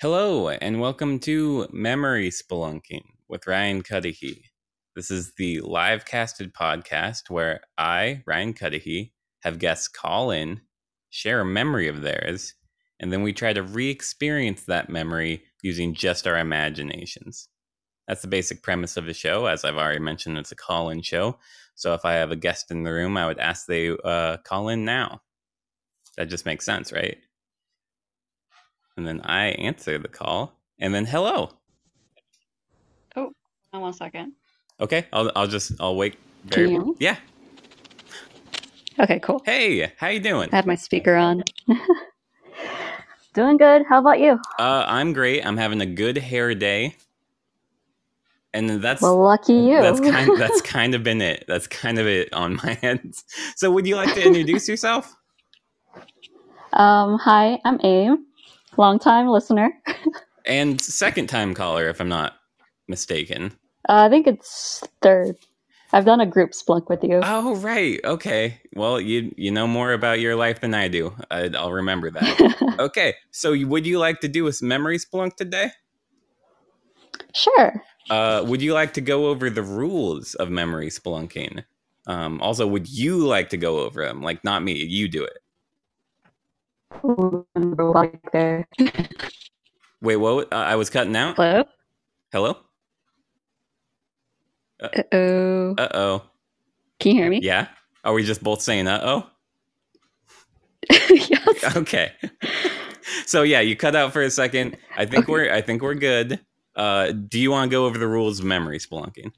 Hello, and welcome to Memory Spelunking with Ryan Cudahy. This is the live casted podcast where I, Ryan Cudahy, have guests call in, share a memory of theirs, and then we try to re experience that memory using just our imaginations. That's the basic premise of the show. As I've already mentioned, it's a call in show. So if I have a guest in the room, I would ask they uh, call in now. That just makes sense, right? And then I answer the call, and then hello. Oh, one second. Okay, I'll I'll just I'll wait. Can you? Yeah. Okay, cool. Hey, how you doing? I had my speaker on. Doing good. How about you? Uh, I'm great. I'm having a good hair day, and that's Well, lucky you. that's kind that's kind of been it. That's kind of it on my end. So, would you like to introduce yourself? um, hi, I'm Aim, longtime listener. And second time caller, if I'm not mistaken. Uh, I think it's third. I've done a group splunk with you. Oh, right. Okay. Well, you you know more about your life than I do. I, I'll remember that. okay. So, would you like to do a memory splunk today? sure. Uh, would you like to go over the rules of memory Splunking? Um, also, would you like to go over them? Like, not me. You do it. Like there. Wait, what? Uh, I was cutting out. Hello. Hello. Uh oh. Uh oh. Can you hear me? Yeah. Are we just both saying uh oh? yes. Okay. so yeah, you cut out for a second. I think Okay. we're I think we're good. Uh, do you want to go over the rules of memory spelunking?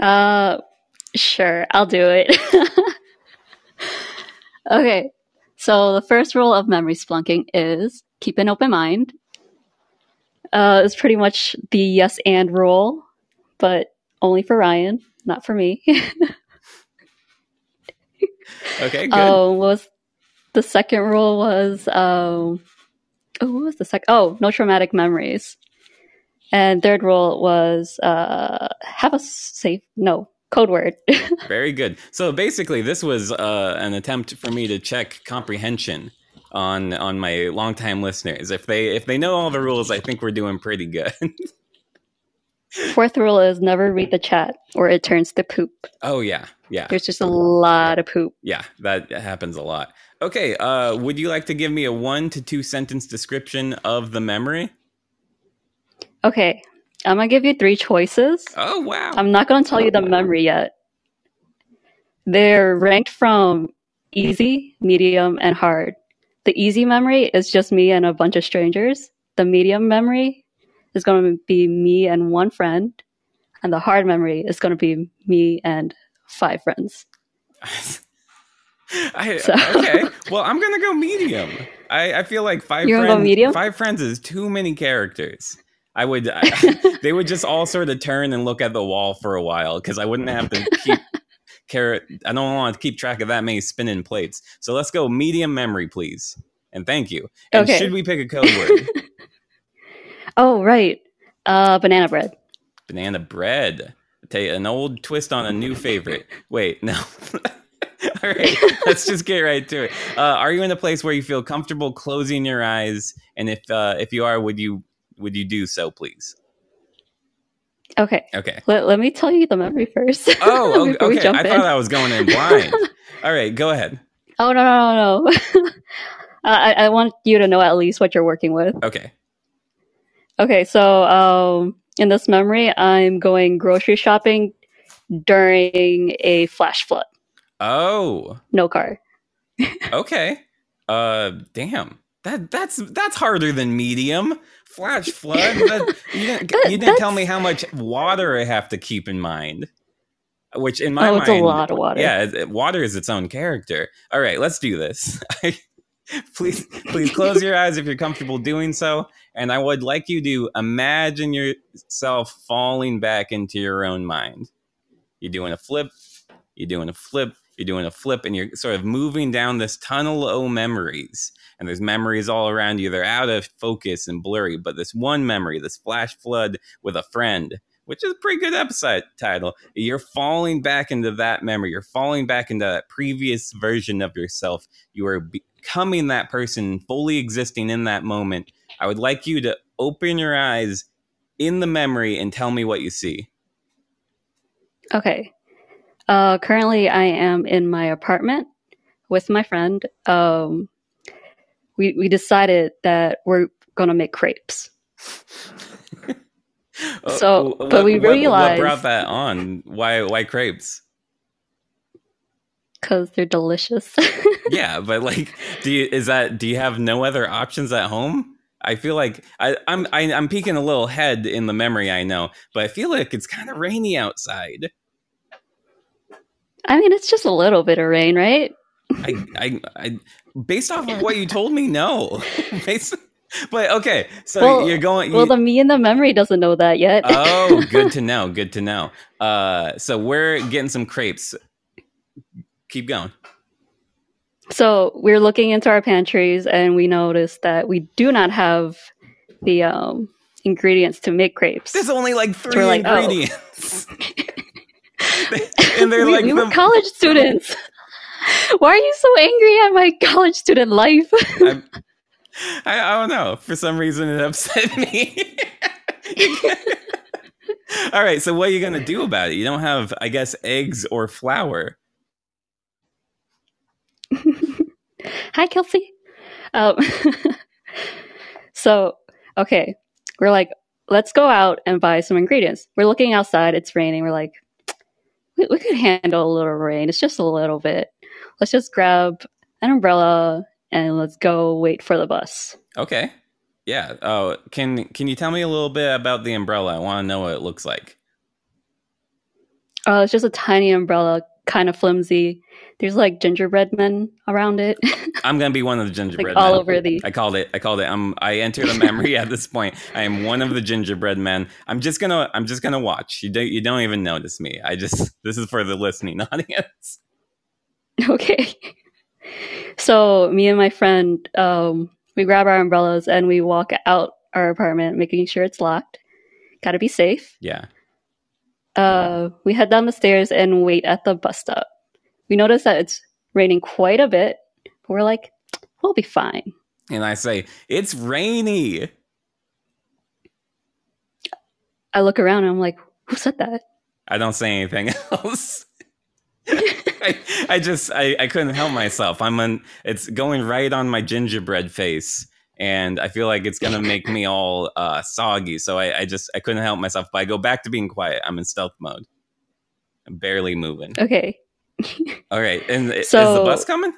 Uh, sure. I'll do it. okay. So the first rule of memory splunking is keep an open mind. Uh, it's pretty much the yes and rule, but only for Ryan, not for me. Okay, good. Um, what was the second rule was um, oh, what was the second? Oh, no traumatic memories. And third rule was uh, have a safe no code word. Very good. So basically, this was uh, an attempt for me to check comprehension on on my longtime listeners. If they if they know all the rules, I think we're doing pretty good. Fourth rule is never read the chat or it turns to poop. oh yeah, yeah, There's just a lot of poop. yeah. That happens a lot. Okay. Uh, would you like to give me a one to two sentence description of the memory? Okay, I'm gonna give you three choices. Oh wow. I'm not gonna tell you the oh, memory yet. They're ranked from easy, medium, and hard. The easy memory is just me and a bunch of strangers. The medium memory is going to be me and one friend. And the hard memory is going to be me and five friends. I, So- okay. Well, I'm gonna go medium. I, I feel like 5 You're gonna go medium? Five friends is too many characters. I would. I, they would just all sort of turn and look at the wall for a while because I wouldn't have to keep care. I don't want to keep track of that many spinning plates. So let's go medium memory, please, and thank you. And Okay. should we pick a code word? Oh, right. Uh, banana bread. Banana bread. Take an old twist on a new favorite. Wait, no. All right, let's just get right to it. Uh, are you in a place where you feel comfortable closing your eyes? And if uh, if you are, would you would you do so, please? Okay. Okay. Let, let me tell you the memory first. Oh, okay. I in. thought I was going in blind. All right, go ahead. Oh, no, no, no, no. I, I want you to know at least what you're working with. Okay. Okay, so um, in this memory, I'm going grocery shopping during a flash flood. Oh, No car. okay. Uh, damn. That that's that's harder than medium. Flash flood. That, you didn't, That- you didn't tell me how much water I have to keep in mind. Which in my oh, mind, it's a lot of water. yeah, water is its own character. All right, let's do this. please, please close your eyes if you're comfortable doing so. And I would like you to imagine yourself falling back into your own mind. You're doing a flip. You're doing a flip. You're doing a flip, and you're sort of moving down this tunnel of memories. And there's memories all around you. They're out of focus and blurry. But this one memory, this flash flood with a friend, which is a pretty good episode title. You're falling back into that memory. You're falling back into that previous version of yourself. You are becoming that person, fully existing in that moment. I would like you to open your eyes in the memory and tell me what you see. Okay. Uh, currently, I am in my apartment with my friend. Um, we we decided that we're gonna make crepes. so, Uh, but we realized what brought that on. Why? Why crepes? because they're delicious. yeah, but like, do you is that? Do you have no other options at home? I feel like I, I'm I, I'm peeking a little head in the memory. I know, but I feel like it's kind of rainy outside. I mean, it's just a little bit of rain, right? I, I, I based off of what you told me, no. Based, but okay, so Well- you're going. Well, the me in the memory doesn't know that yet. oh, good to know. Good to know. Uh, so we're getting some crepes. Keep going. So we're looking into our pantries and we noticed that we do not have the um, ingredients to make crepes. There's only like 3 we're like, oh. ingredients. and they're we, like we were the- college students. Why are you so angry at my college student life? I, I don't know. For some reason, it upset me. All right. So, what are you going to do about it? You don't have, I guess, eggs or flour. Hi, Kelsey. Um, so, okay, we're like, let's go out and buy some ingredients. We're looking outside. It's raining. We're like, we, we could handle a little rain. It's just a little bit. Let's just grab an umbrella and let's go wait for the bus. Okay. Yeah. Oh, can can you tell me a little bit about the umbrella? I want to know what it looks like. Uh, it's just a tiny umbrella, kind of flimsy. There's like gingerbread men around it, I'm gonna be one of the gingerbread like all men. over the. I called it. I called it. I'm. I enter the memory at this point. I am one of the gingerbread men. I'm just gonna. I'm just gonna watch. You don't. You don't even notice me. I just. This is for the listening audience. Okay. So me and my friend, um, we grab our umbrellas and we walk out our apartment, making sure it's locked. Got to be safe. Yeah. Uh, we head down the stairs and wait at the bus stop. We notice that it's raining quite a bit, but we're like, we'll be fine. And I say, it's rainy. I look around and I'm like, who said that? I don't say anything else. I, I just I, I couldn't help myself. I'm on it's going right on my gingerbread face. And I feel like it's gonna make me all uh, soggy. So I, I just I couldn't help myself. But I go back to being quiet. I'm in stealth mode. I'm barely moving. Okay. All right. And i- is the bus coming?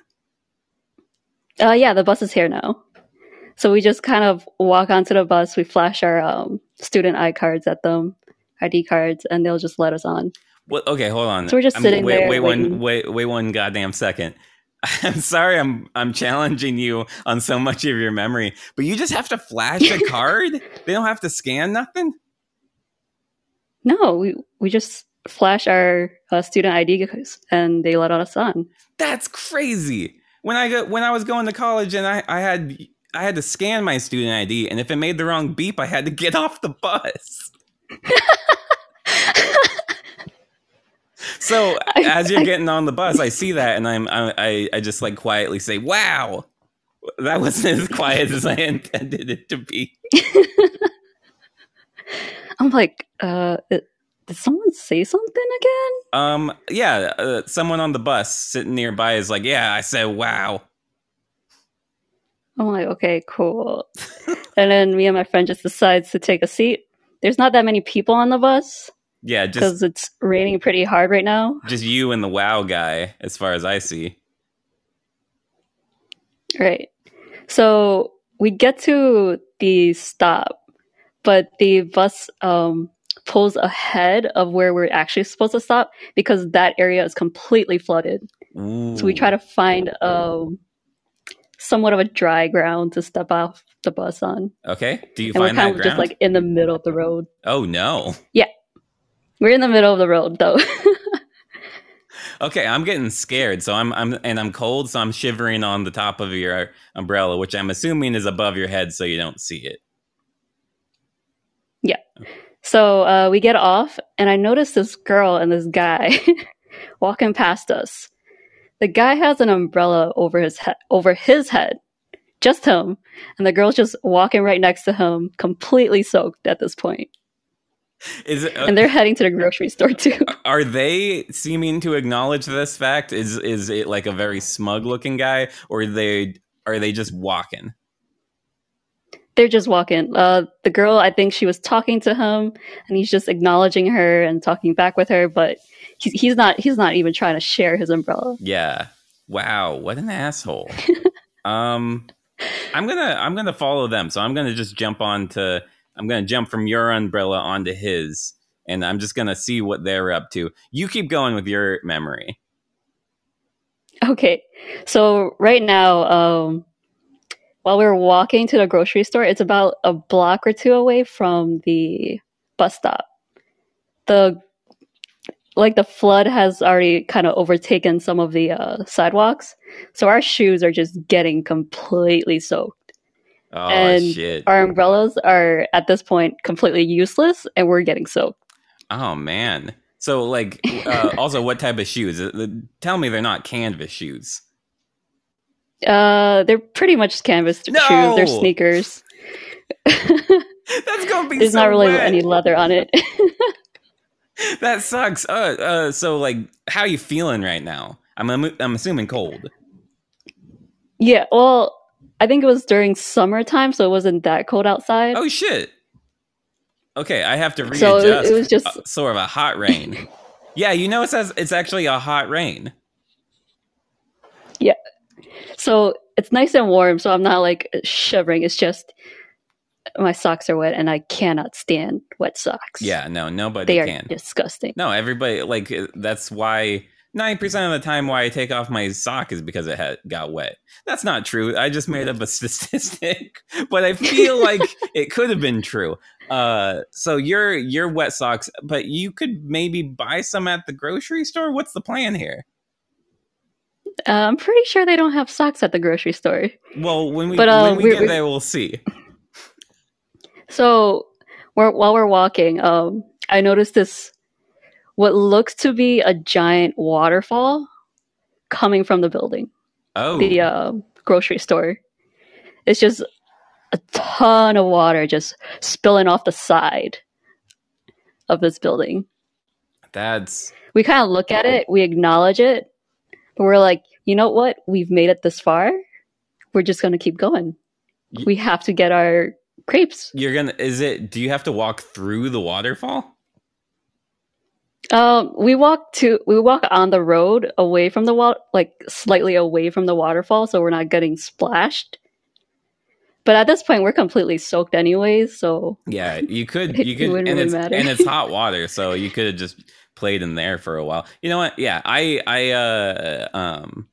Uh, yeah, the bus is here now. So we just kind of walk onto the bus. We flash our um, student ID cards at them, ID cards, and they'll just let us on. Well, okay, hold on. So we're just sitting wait, there Wait one, wait, wait one goddamn second. I'm sorry, I'm I'm challenging you on so much of your memory, but you just have to flash a card. they don't have to scan nothing. No, we we just flash our uh, student ID and they let us on. That's crazy. When I go, when I was going to college and I, I had I had to scan my student ID, and if it made the wrong beep, I had to get off the bus. So I- as you're I- getting on the bus, I see that, and I'm I, I I just like quietly say, "Wow, that wasn't as quiet as I intended it to be." I'm like, uh, did someone say something again? Um, yeah, uh, someone on the bus sitting nearby is like, "Yeah, I said wow." I'm like, okay, cool. and then me and my friend just decides to take a seat. There's not that many people on the bus Yeah, because it's raining pretty hard right now. just you and the wow guy, as far as I see. Right. So we get to the stop, but the bus um, pulls ahead of where we're actually supposed to stop because that area is completely flooded. So we try to find um, somewhat of a dry ground to step off the bus on. Okay. Do you and we're find kind that of ground? just like in the middle of the road. oh no. We're in the middle of the road though. Okay, I'm getting scared. So I'm I'm and I'm cold, so I'm shivering on the top of your umbrella, which I'm assuming is above your head so you don't see it. Yeah. So uh, we get off, and I notice this girl and this guy walking past us. The guy has an umbrella over his head, over his head, just him, and the girl's just walking right next to him, completely soaked at this point. Is it, And they're heading to the grocery store too. are they seeming to acknowledge this fact? Is is it like a very smug looking guy, or are they are they just walking? They're just walking. Uh, the girl, I think she was talking to him, and he's just acknowledging her and talking back with her, but he's, he's not. He's not even trying to share his umbrella. Yeah. Wow, what an asshole. um I'm to I'm going to follow them. So I'm going to just jump on to I'm going to jump from your umbrella onto his and I'm just going to see what they're up to. You keep going with your memory. Okay, so right now, um, while we're walking to the grocery store, it's about a block or two away from the bus stop. The like the flood has already kind of overtaken some of the uh, sidewalks, so our shoes are just getting completely soaked. Oh And shit. Our umbrellas are at this point completely useless, and we're getting soaked. Oh man. So like uh, also what type of shoes? Uh, Tell me they're not canvas shoes. Uh, they're pretty much canvas shoes. No! They're sneakers. That's going to be There's so not really wet. any leather on it. That sucks. Uh, uh, so like, how are you feeling right now? I'm I'm, I'm assuming cold. Yeah, well, I think it was during summertime, so it wasn't that cold outside. Oh shit. Okay, I have to readjust. So it- it was just- Uh, sort of a hot rain. yeah, you know it says it's actually a hot rain. Yeah, so it's nice and warm, so I'm not like shivering. It's just my socks are wet, and I cannot stand wet socks. Yeah, no, nobody they are can. disgusting. No, everybody like that's why ninety percent of the time why I take off my sock is because it had got wet. That's not true. I just made up a statistic, but I feel like it could have been true. Uh, so your your wet socks, but you could maybe buy some at the grocery store. What's the plan here? Uh, I'm pretty sure they don't have socks at the grocery store. Well, when we But, uh, when we we're- get we're- there, we'll see. So we're, while we're walking, um, I noticed this what looks to be a giant waterfall coming from the building. Oh, the uh, grocery store. It's just a ton of water just spilling off the side of this building. that's We kind of look at it, we acknowledge it, but we're like, you know what? We've made it this far. We're just going to keep going. Y- We have to get our crepes. you're gonna. Is it? Do you have to walk through the waterfall? Um, we walk to we walk on the road away from the water, like slightly away from the waterfall, so we're not getting splashed. But at this point, we're completely soaked anyways, so Yeah, you could. You could, and really it's and it's hot water, so you could have just played in there for a while. You know what? Yeah, I I uh um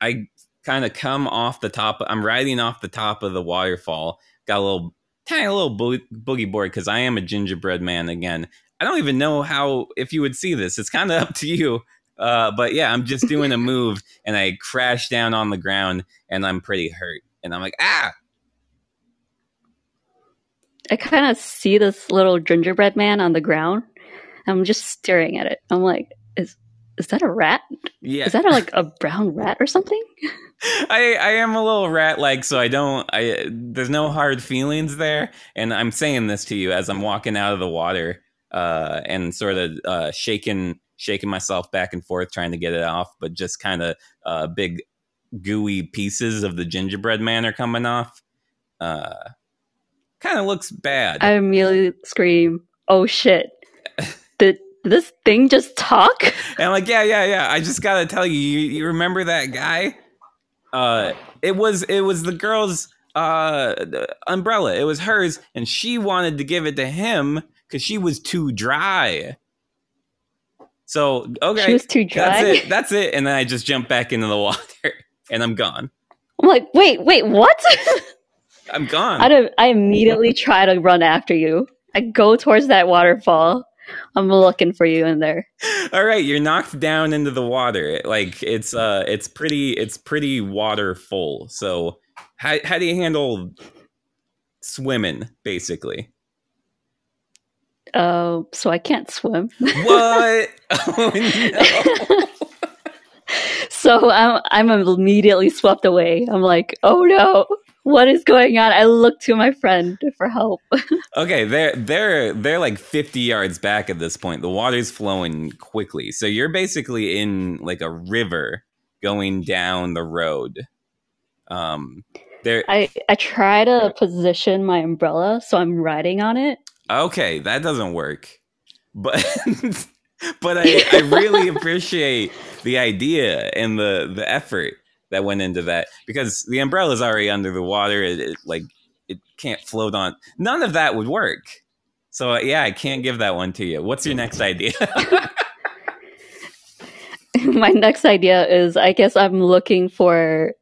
I kind of come off the top. I'm riding off the top of the waterfall. Got a little tiny little bo- boogie board because I am a gingerbread man again. I don't even know how if you would see this. It's kind of up to you. Uh, but yeah, I'm just doing a move and I crash down on the ground and I'm pretty hurt. And I'm like, ah, I kind of see this little gingerbread man on the ground. I'm just staring at it. I'm like, is is that a rat? yeah. Is that a, like a brown rat or something? I I am a little rat like, so I don't. I there's no hard feelings there, and I'm saying this to you as I'm walking out of the water, uh, and sort of uh, shaking shaking myself back and forth, trying to get it off, but just kind of uh, big gooey pieces of the gingerbread man are coming off. Uh, kind of looks bad. I immediately scream, "Oh shit! Did this thing just talk?" And I'm like, yeah, yeah, yeah. I just gotta tell you, you, you remember that guy? Uh, it was it was the girl's uh umbrella. It was hers, and she wanted to give it to him because she was too dry. So okay, She was too that's dry. it. That's it. And then I just jump back into the water, and I'm gone. I'm like, "Wait, wait, what?" I'm gone. I don't, I immediately try to run after you. I go towards that waterfall. I'm looking for you in there. All right, you're knocked down into the water. Like it's uh it's pretty it's pretty water full. So how how do you handle swimming basically? Uh, so I can't swim. What? oh no. so I'm I'm immediately swept away. I'm like, oh no, what is going on? I look to my friend for help. okay, they're they're they're like 50 yards back at this point. The water's flowing quickly. So you're basically in like a river going down the road. Um there I I try to position my umbrella so I'm riding on it. Okay, that doesn't work. But but I, I really appreciate the idea and the the effort that went into that because the umbrella is already under the water. It, it, like it can't float on. None of that would work. So uh, yeah, I can't give that one to you. What's your next idea? My next idea is I guess I'm looking for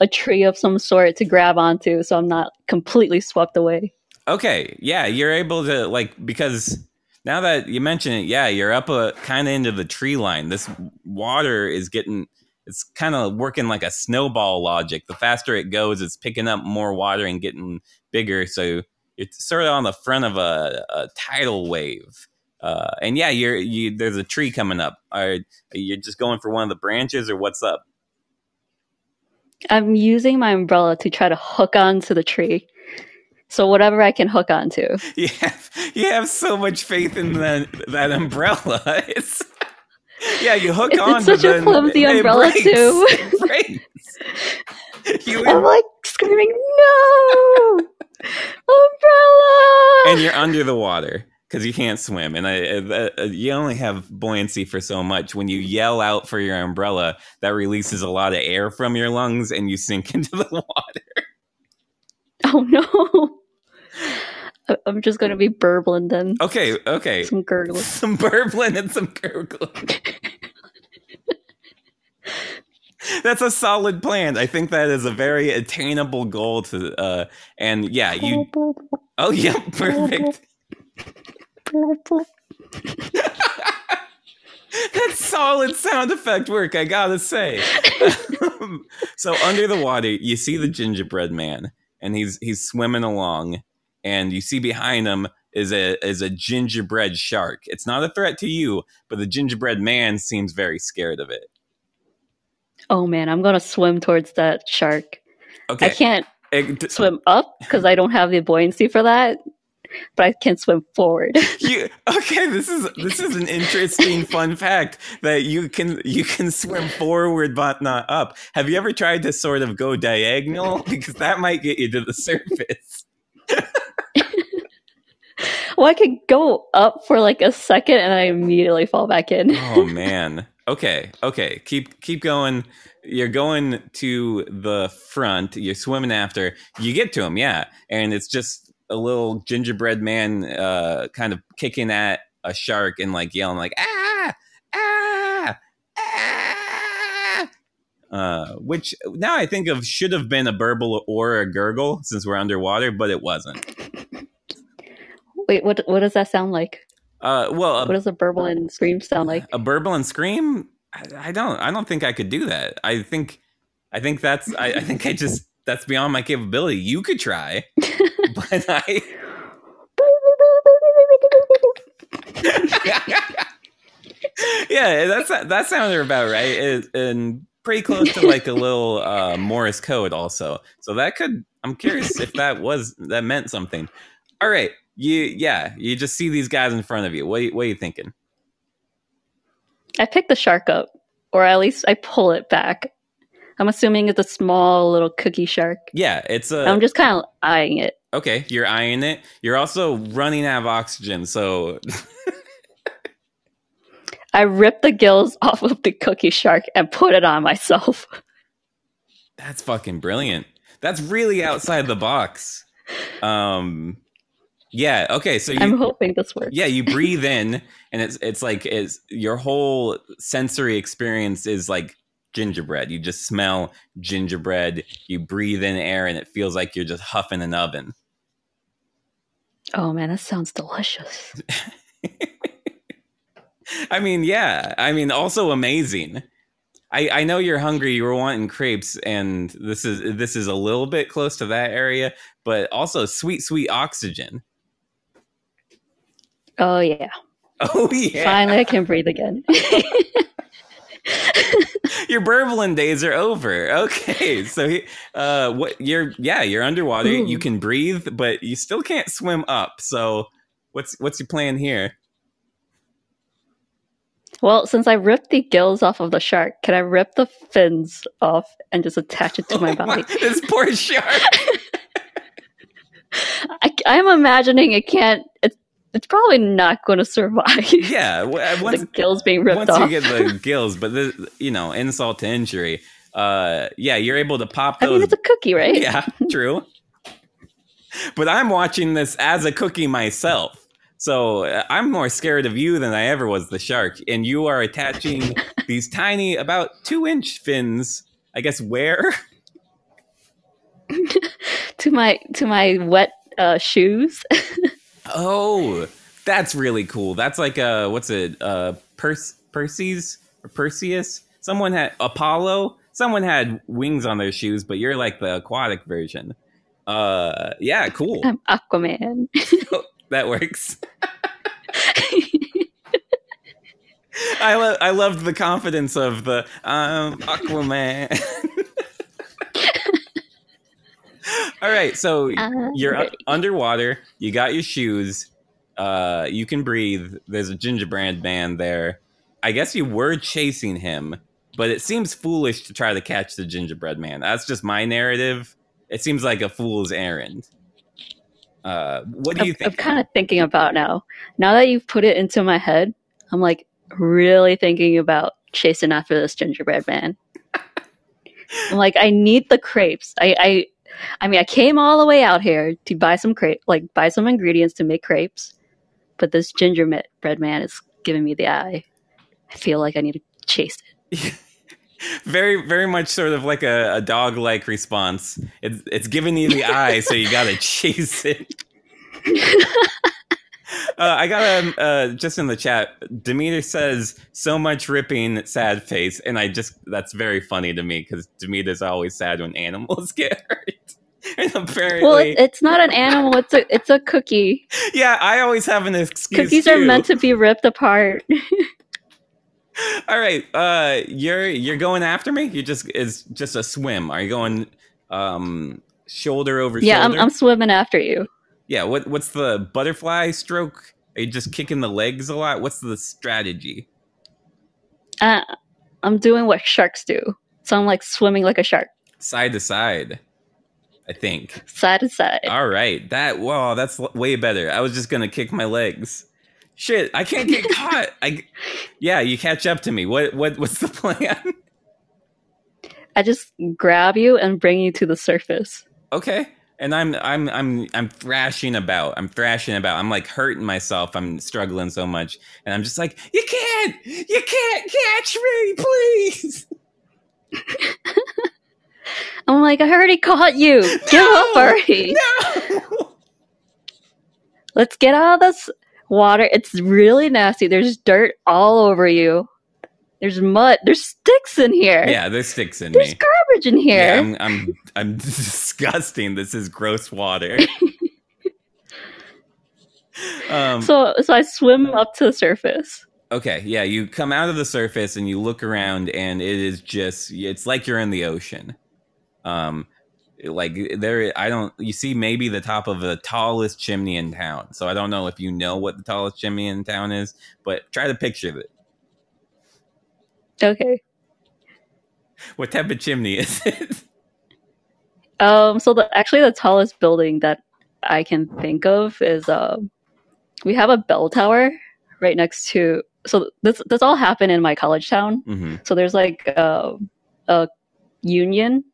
a tree of some sort to grab onto so I'm not completely swept away. Okay, yeah, you're able to like because now that you mention it, yeah, you're up a kind of into the tree line. This water is getting it's kind of working like a snowball logic. The faster it goes, it's picking up more water and getting bigger. So it's sort of on the front of a, a tidal wave. Uh, and yeah, you're you. There's a tree coming up. Are, are you just going for one of the branches, or what's up? I'm using my umbrella to try to hook onto the tree. So whatever I can hook onto. You have, you have so much faith in that that umbrella. It's yeah, you hook it's, on. It's such a flimsy umbrella breaks, too. You, I'm like screaming, no, umbrella! And you're under the water because you can't swim, and I, uh, uh, you only have buoyancy for so much. When you yell out for your umbrella, that releases a lot of air from your lungs, and you sink into the water. Oh no! I'm just gonna be burbling then. Okay, okay. Some gurgling. Some burbling and some gurgling. That's a solid plan. I think that is a very attainable goal to uh and yeah, you Oh yeah, perfect. That's solid sound effect work, I gotta say. so under the water, you see the gingerbread man, and he's he's swimming along, and you see behind him is a is a gingerbread shark. It's not a threat to you, but the gingerbread man seems very scared of it. Oh man, I'm gonna swim towards that shark. Okay, I can't it, swim up because I don't have the buoyancy for that but I can swim forward. you, okay, this is this is an interesting fun fact that you can you can swim forward but not up. Have you ever tried to sort of go diagonal because that might get you to the surface? well, I could go up for like a second and I immediately fall back in. oh man. Okay. Okay. Keep keep going. You're going to the front. You're swimming after. You get to him, yeah, and it's just a little gingerbread man uh, kind of kicking at a shark and like yelling like ah ah ah uh, which now I think of should have been a burble or a gurgle since we're underwater, but it wasn't. Wait, what what does that sound like? Uh, well, a, what does a burble and scream sound like? A burble and scream? I, I don't. I don't think I could do that. I think. I think that's. I, I think I just. That's beyond my capability. You could try. but I. yeah, that's that sounded about right, it, and pretty close to like a little uh, Morse code, also. So that could. I'm curious if that was that meant something. All right, you yeah, you just see these guys in front of you. What what are you thinking? I pick the shark up, or at least I pull it back. I'm assuming it's a small little cookie shark. Yeah, it's a. I'm just kind of eyeing it. Okay, you're eyeing it. You're also running out of oxygen, so I ripped the gills off of the cookie shark and put it on myself. That's fucking brilliant. That's really outside the box. Um yeah, okay, so you, I'm hoping this works. Yeah, you breathe in and it's it's like it's your whole sensory experience is like gingerbread. You just smell gingerbread. You breathe in air, and it feels like you're just huffing an oven. Oh man, that sounds delicious. I mean, yeah. I mean, also amazing. I, I know you're hungry. You were wanting crepes, and this is this is a little bit close to that area, but also sweet, sweet oxygen. Oh yeah. Oh yeah. Finally, I can breathe again. your burbling days are over. Okay, so he, uh, what you're yeah you're underwater. Ooh. You can breathe, but you still can't swim up. So what's what's your plan here? Well, since I ripped the gills off of the shark, can I rip the fins off and just attach it to my Oh body? this poor shark. I, I'm imagining it can't. It's it's probably not going to survive. yeah, uh, once the gills being ripped once off. you get the gills, but this, you know, insult to injury. Uh, yeah, you're able to pop those. I mean, it's a cookie, right? yeah, true. But I'm watching this as a cookie myself. So uh, I'm more scared of you than I ever was the shark. And you are attaching these tiny, about two inch fins. I guess where? To my to my wet uh, shoes. Oh, that's really cool. That's like uh what's it? Uh Perse Perseus or Perseus? Someone had Apollo. Someone had wings on their shoes, but you're like the aquatic version. Uh yeah, cool. I'm Aquaman. that works. I lo- I loved the confidence of the um Aquaman. All right, so Uh, you're underwater. You got your shoes. Uh, you can breathe. There's a gingerbread man there. I guess you were chasing him, but it seems foolish to try to catch the gingerbread man. That's just my narrative. It seems like a fool's errand. Uh, what do I'm, you I'm kind of thinking about now. Now that you've put it into my head, I'm like really thinking about chasing after this gingerbread man. I'm like, I need the crepes. I, I, I mean, I came all the way out here to buy some crepe, like buy some ingredients to make crepes, but this gingerbread man is giving me the eye. I feel like I need to chase it. very, very much sort of like a, a dog-like response. It's it's giving you the eye, so you gotta chase it. Uh, I got a uh, just in the chat. Demeter says so much ripping, sad face, and I just that's very funny to me because Demeter's always sad when animals get hurt. And apparently, Well, it, it's not an animal. It's a it's a cookie. yeah, I always have an excuse. Cookies are meant to be ripped apart. All right, uh, you're you're going after me. You just is just a swim. Are you going um shoulder over shoulder? yeah, I'm. I'm swimming after you. Yeah. What what's the butterfly stroke? Are you just kicking the legs a lot? What's the strategy? Uh, I'm doing what sharks do. So I'm like swimming like a shark, Side to side, I think. side to side. All right, that wow, that's way better. I was just gonna kick my legs. Shit, I can't get caught. I, yeah, you catch up to me. What what what's the plan? I just grab you and bring you to the surface. okay, and I'm I'm I'm I'm thrashing about. I'm thrashing about. I'm like hurting myself. I'm struggling so much, and I'm just like, you can't, you can't catch me, please. I'm like, I already caught you. Give up No! already. No. Let's get out of this water. It's really nasty. There's dirt all over you. There's mud. There's sticks in here. Yeah, there's sticks in here. There's me. garbage in here. Yeah, I'm I'm I'm disgusting. This is gross water. um, so so I swim up to the surface. okay, yeah, you come out of the surface and you look around, and it is just it's like you're in the ocean. Um, like there, I don't. You see, maybe the top of the tallest chimney in town. So I don't know if you know what the tallest chimney in town is, but try to picture it. Okay. What type of chimney is it? Um. So the actually the tallest building that I can think of is um, we have a bell tower right next to. So this this all happened in my college town. hmm So there's like uh, a union,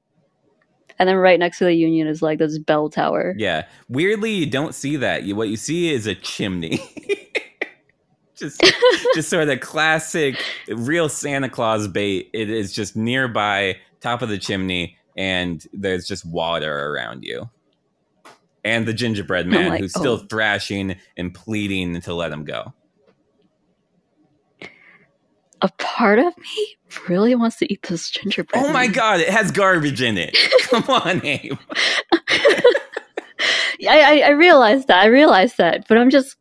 and then right next to the union is like this bell tower. Yeah. Weirdly, you don't see that. You, what you see is a chimney. just, just sort of the classic, real Santa Claus bait. It is just nearby, top of the chimney, and there's just water around you. And the gingerbread man like, who's still oh. thrashing and pleading to let him go. A part of me really wants to eat this gingerbread. Oh my man. god, it has garbage in it. Come on, Abe. I, I I realized that. I realized that, but I'm just.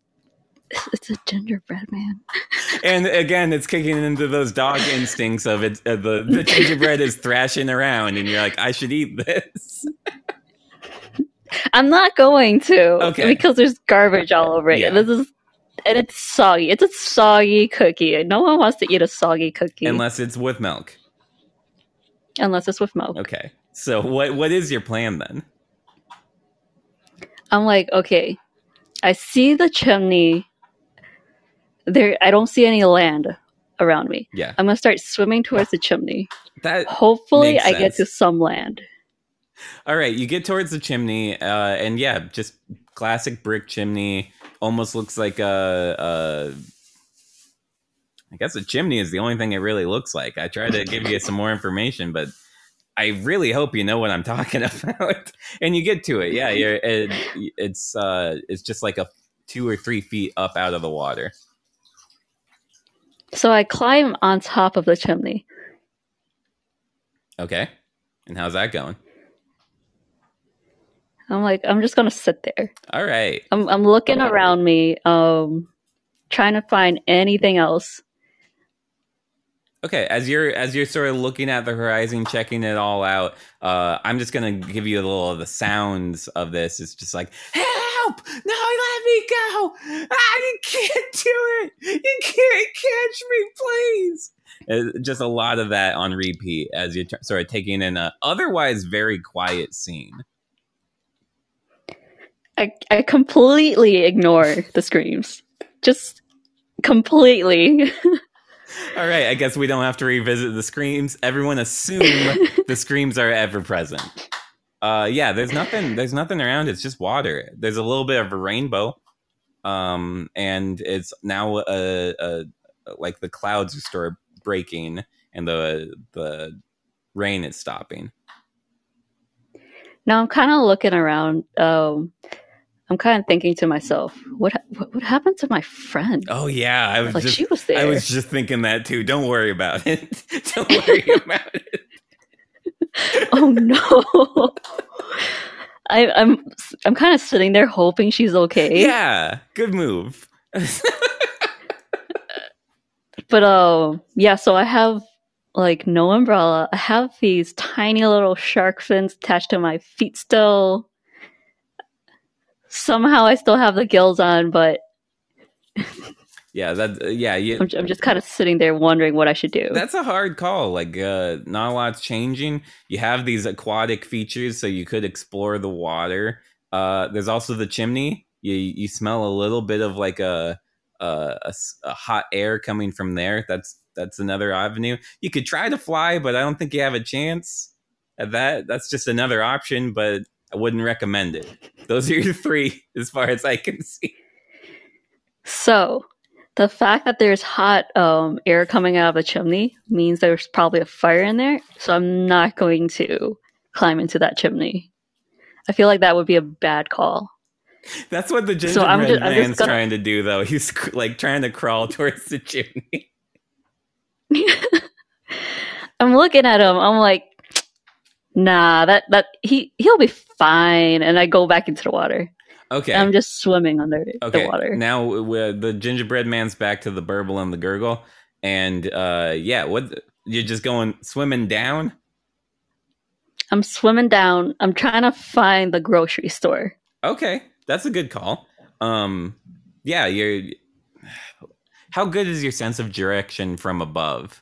It's a gingerbread man. and again, it's kicking into those dog instincts of it. Uh, the the gingerbread is thrashing around, and you're like, I should eat this. I'm not going to. Okay. Because there's garbage all over it. Yeah. This is and it's soggy. It's a soggy cookie. No one wants to eat a soggy cookie Unless it's with milk. unless it's with milk. Okay. So what what is your plan then? I'm like, okay, I see the chimney. There, I don't see any land around me. Yeah. I'm gonna start swimming towards the chimney. That Hopefully, I get to some land. All right, you get towards the chimney, uh, and yeah, just classic brick chimney. Almost looks like a, a. I guess a chimney is the only thing it really looks like. I tried to give you some more information, but I really hope you know what I'm talking about. and you get to it, yeah. You're it, it's uh, it's just like a two or three feet up out of the water. So I climb on top of the chimney. Okay, and how's that going? I'm like, I'm just gonna sit there. All right, I'm, I'm looking around me, um, trying to find anything else. Okay, as you're as you're sort of looking at the horizon, checking it all out, uh, I'm just gonna give you a little of the sounds of this. It's just like, help! No, let me go! You can't do it! You can't catch me, please! Uh, just a lot of that on repeat as you're tr- sort of taking in a otherwise very quiet scene. I, I completely ignore the screams. Just completely. All right, I guess we don't have to revisit the screams. Everyone assume the screams are ever present. Uh, yeah, there's nothing. There's nothing around. It's just water. There's a little bit of a rainbow, um, and it's now uh, uh, like the clouds of breaking, and the the rain is stopping. Now I'm kind of looking around. Um, I'm kind of thinking to myself, what, what what happened to my friend? Oh yeah, I was like just she was there. I was just thinking that too. Don't worry about it. Don't worry about it. oh no. I, I'm I'm kind of sitting there hoping she's okay. Yeah, good move. But um, yeah. So I have like no umbrella. I have these tiny little shark fins attached to my feet still. Somehow I still have the gills on, but yeah, that. yeah, you, I'm, I'm just kind of sitting there wondering what I should do. That's a hard call. Like, uh, not a lot's changing. You have these aquatic features, so you could explore the water. Uh, there's also the chimney. You you smell a little bit of like a a, a hot air coming from there. That's that's another avenue. You could try to fly, but I don't think you have a chance at that. That's just another option, but I wouldn't recommend it. Those are your three, as far as I can see. So, the fact that there's hot um, air coming out of the chimney means there's probably a fire in there. So, I'm not going to climb into that chimney. I feel like that would be a bad call. That's what the So I'm gingerbread ju- I'm just gonna- trying to do, though. He's like trying to crawl towards the chimney. I'm looking at him. I'm like, nah, that that he he'll be fine. And I go back into the water. Okay. I'm just swimming under okay. the water. Now the gingerbread man's back to the burble and the gurgle, and uh, yeah, what you're just going swimming down? I'm swimming down. I'm trying to find the grocery store. Okay, that's a good call. Um, yeah, you're. How good is your sense of direction from above?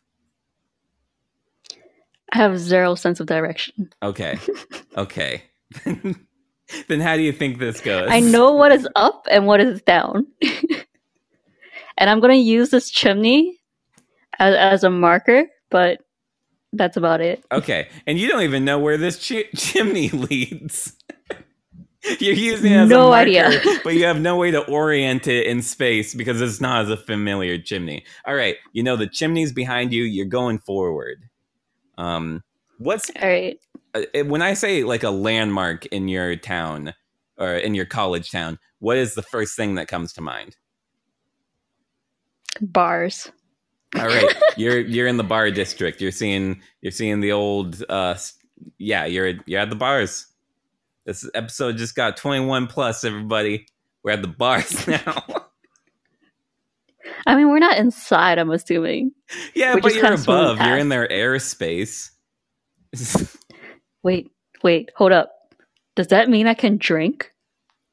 I have zero sense of direction. Okay, okay. then how do you think this goes? I know what is up and what is down. and I'm going to use this chimney as, as a marker, but that's about it. Okay, and you don't even know where this chi- chimney leads. You're using it as No a marker, idea. but you have no way to orient it in space because it's not as a familiar chimney. All right, you know the chimney's behind you. You're going forward. Um, what's All right. Uh, when I say like a landmark in your town or in your college town? What is the first thing that comes to mind? Bars. All right, you're you're in the bar district. You're seeing you're seeing the old uh yeah, you're you're at the bars. This episode just got 21 plus everybody. We're at the bars now. I mean, we're not inside. I'm assuming. Yeah, We're but you're above. You're in their airspace. Wait, wait, hold up. Does that mean I can drink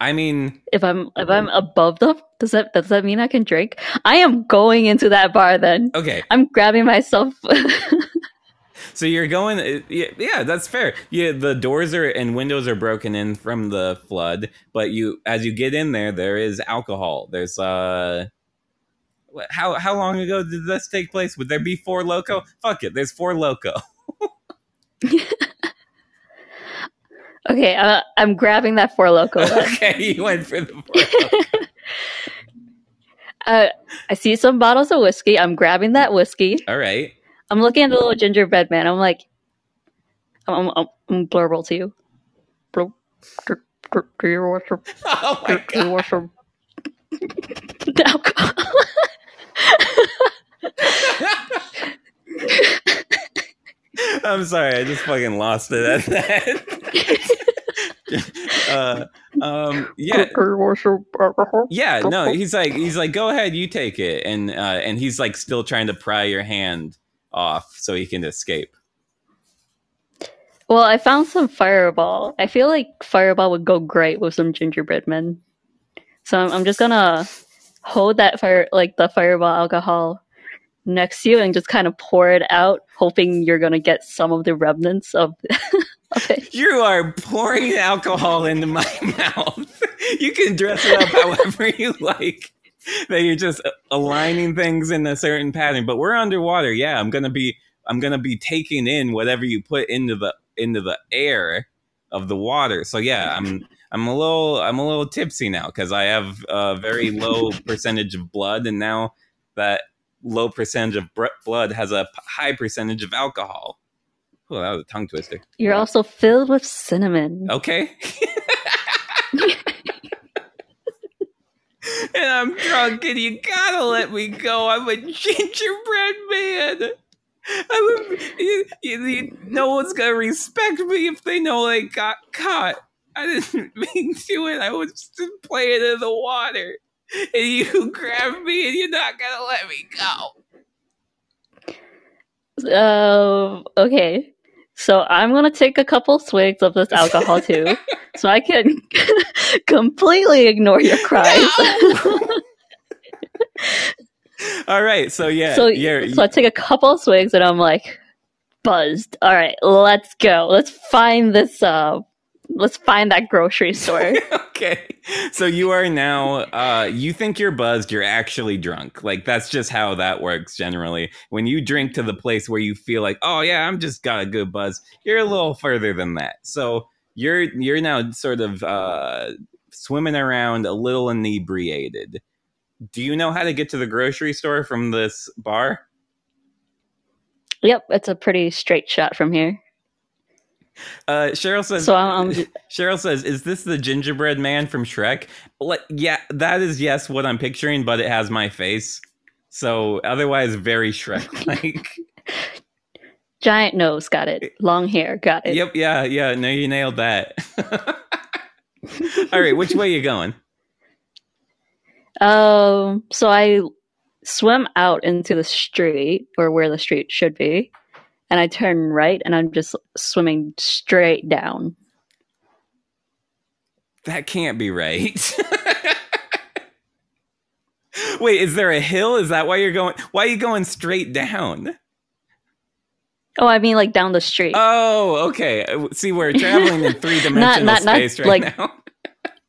I mean, if I'm if I'm above them? Does that does that mean I can drink? I am going into that bar then. okay. I'm grabbing myself. So you're going. Yeah, yeah, that's fair. Yeah, the doors are and windows are broken in from the flood, but you, as you get in there, there is alcohol. There's uh, how how long ago did this take place? Would there be Four Loko? Fuck it, there's Four Loko. okay, uh, I'm grabbing that Four Loko. okay, you went for the four uh, I see some bottles of whiskey. I'm grabbing that whiskey. All right. I'm looking at the little gingerbread man. I'm like, I'm, I'm, I'm blurble to you. Blur- Do, you want some? Oh my Do, do you god. want some alcohol? I'm sorry, I just fucking lost it at that. uh, um, yeah? Yeah, no, he's like he's like go ahead, you take it, and uh, and he's like still trying to pry your hand off so he can escape. Well, I found some Fireball. I feel like Fireball would go great with some gingerbread men. So I'm, I'm just gonna hold that fire, like the Fireball alcohol, next to you, and just kind of pour it out, hoping you're gonna get some of the remnants of, of it. You are pouring alcohol into my mouth. You can dress it up however you like. That you're just aligning things in a certain pattern, but we're underwater. Yeah, I'm gonna be I'm gonna be taking in whatever you put into the into the air of the water. So yeah, I'm I'm a little I'm a little tipsy now because I have a very low percentage of blood, and now that low percentage of blood has a p- high percentage of alcohol. Oh, that was a tongue twister. You're also filled with cinnamon. Okay. and I'm drunk, and you gotta let me go. I'm a gingerbread man. I'm a, you, you, you- no one's gonna respect me if they know they got caught. I didn't mean to it. I was just playing in the water. And you grab me, and you're not gonna let me go. Um. okay. So I'm gonna take a couple swigs of this alcohol too, so I can completely ignore your cries. No! All right, so yeah, so, you're, so I take a couple swigs and I'm like buzzed. All right, let's go. Let's find this. Uh, let's find that grocery store. okay. So you are now uh you think you're buzzed, you're actually drunk. Like that's just how that works generally. When you drink to the place where you feel like, "Oh yeah, I'm just got a good buzz." You're a little further than that. So you're you're now sort of uh swimming around a little inebriated. Do you know how to get to the grocery store from this bar? yep, it's a pretty straight shot from here. Uh Cheryl says So I'm, I'm Cheryl says, "Is this the gingerbread man from Shrek?" Like, yeah, that is yes what I'm picturing, but it has my face. So otherwise, very Shrek-like. giant nose, got it. Long hair, got it. yep, yeah, yeah. No, you nailed that. All right, which way you going? Um, so I swim out into the street, or where the street should be, and I turn right, and I'm just swimming straight down. That can't be right. Wait, is there a hill? Is that why you're going? Why are you going straight down? Oh, I mean, like down the street. Oh, okay. See, we're traveling in three dimensional not- not, space right like- now.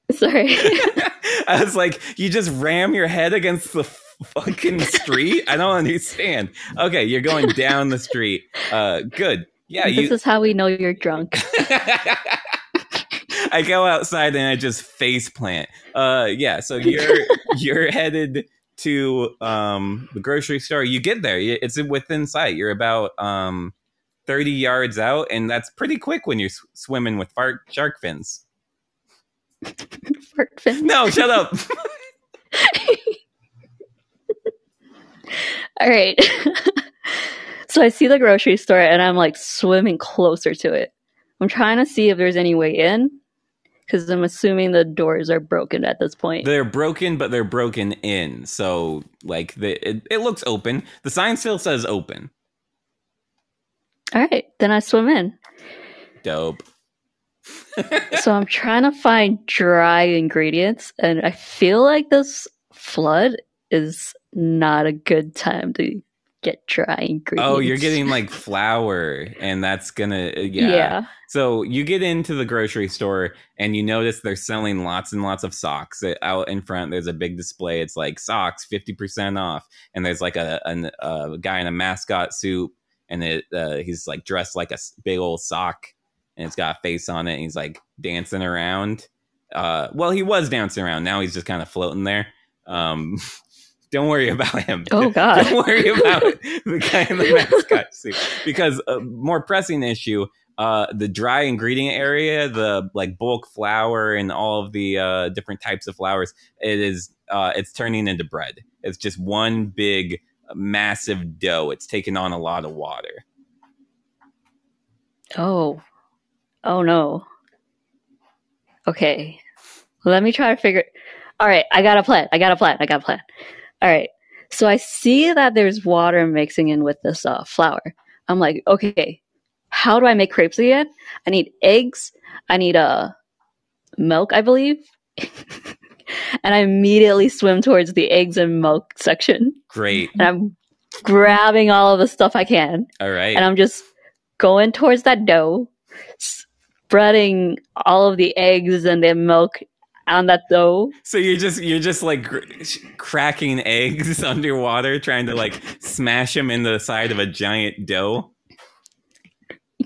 Sorry. I was like, you just ram your head against the fucking street? I don't understand. Okay, you're going down the street. Uh, good. Yeah, this you. is how we know you're drunk. I go outside and I just face plant. Uh, yeah. So you're you're headed to um the grocery store. You get there. It's within sight. You're about um thirty yards out, and that's pretty quick when you're s- swimming with fart shark fins. Fart fin. No, shut up. All right. so I see the grocery store and I'm like swimming closer to it. I'm trying to see if there's any way in Because I'm assuming the doors are broken at this point. They're broken, but they're broken in. So, like, the, it, it looks open. The sign still says open. All right, then I swim in. Dope. so I'm trying to find dry ingredients, and I feel like this flood is not a good time to get dry ingredients. Oh, you're getting like flour, and that's gonna uh, yeah. yeah. So you get into the grocery store and you notice they're selling lots and lots of socks Uh, out in front. There's a big display. It's like socks fifty percent off, and there's like a, a, a guy in a mascot suit, and it uh, he's like dressed like a big old sock, and it's got a face on it. And he's like dancing around. Uh, well, he was dancing around. Now he's just kind of floating there. Um, don't worry about him. Oh God. Don't worry about the guy in the mascot suit because a more pressing issue. Uh, the dry ingredient area, the like bulk flour and all of the uh, different types of flours, it is uh, it's turning into bread. It's just one big massive dough. It's taking on a lot of water. Oh. Oh no. Okay. Let me try to figure All right, I got a plan. I got a plan. I got a plan. All right. So I see that there's water mixing in with this uh, flour. I'm like, okay, how do I make crepes again? I need eggs. I need uh, milk, I believe. and I immediately swim towards the eggs and milk section. Great. And I'm grabbing all of the stuff I can All right. and I'm just going towards that dough, spreading all of the eggs and the milk on that dough. So you're just you're just like gr- cracking eggs underwater, trying to like smash them in the side of a giant dough.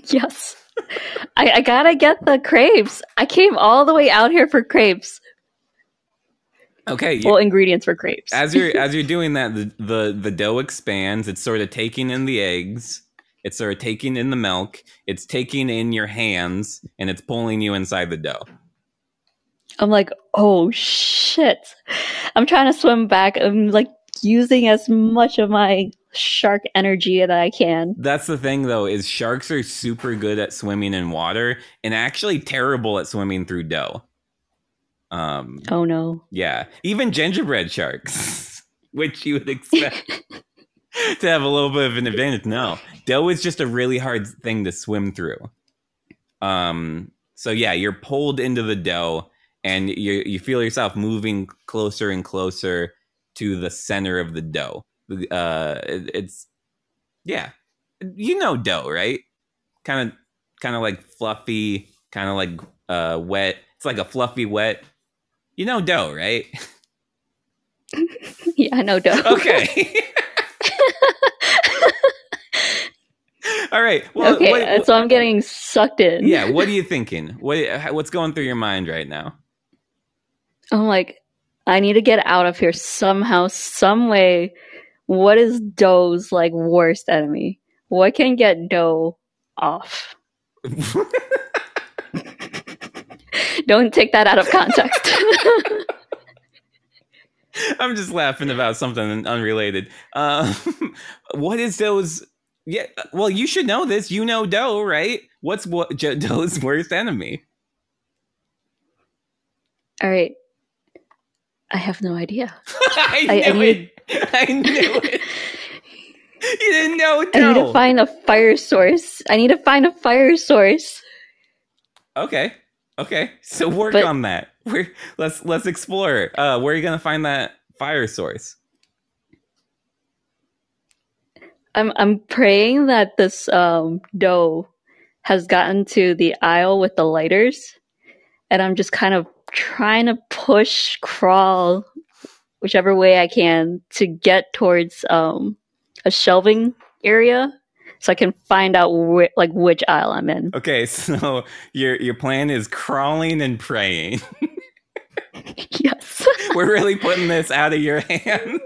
Yes. I, I gotta get the crepes. I came all the way out here for crepes. Okay. Well, ingredients for crepes. as you're as you're doing that, the, the the dough expands. It's sort of taking in the eggs. It's sort of taking in the milk. It's taking in your hands, and it's pulling you inside the dough. I'm like, oh shit. I'm trying to swim back. I'm like using as much of my shark energy that I can. That's the thing, though, is sharks are super good at swimming in water, and actually terrible at swimming through dough. Um, Oh no. Yeah, even gingerbread sharks, which you would expect to have a little bit of an advantage. No, dough is just a really hard thing to swim through. Um, so yeah, you're pulled into the dough, and you you feel yourself moving closer and closer to the center of the dough. Uh, it- it's yeah, you know dough, right? Kind of, kind of like fluffy, kind of like uh wet. It's like a fluffy wet. You know dough, right? yeah, I know dough. Okay. All right. Well, okay, what- uh, so I'm getting sucked in. yeah. What are you thinking? What what's going through your mind right now? I'm like, I need to get out of here somehow, some way. What is dough's like worst enemy? What can get dough off? Don't take that out of context. I'm just laughing about something unrelated. Um, what is dough's? Yeah. Well, you should know this. You know dough, right? What's what dough's worst enemy? All right. I have no idea. I I- I knew need- it. I knew it. You didn't know I need to find a fire source. I need to find a fire source. Okay. Okay. So work But- on that. Where let's let's explore. Uh where are you gonna find that fire source? I'm I'm praying that this um dough has gotten to the aisle with the lighters and I'm just kind of trying to push crawl whichever way I can to get towards um a shelving area so I can find out whi- like which aisle I'm in. Okay, so your your plan is crawling and praying. yes. We're really putting this out of your hands.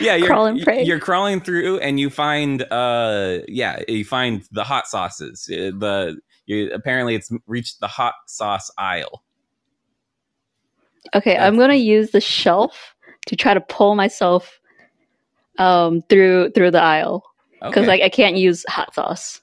Yeah, you're Crawl and pray. you're crawling through and you find uh yeah, you find the hot sauces. Uh, The you apparently it's reached the hot sauce aisle. Okay, I'm going to use the shelf to try to pull myself um through through the aisle. because Okay. like I can't use hot sauce.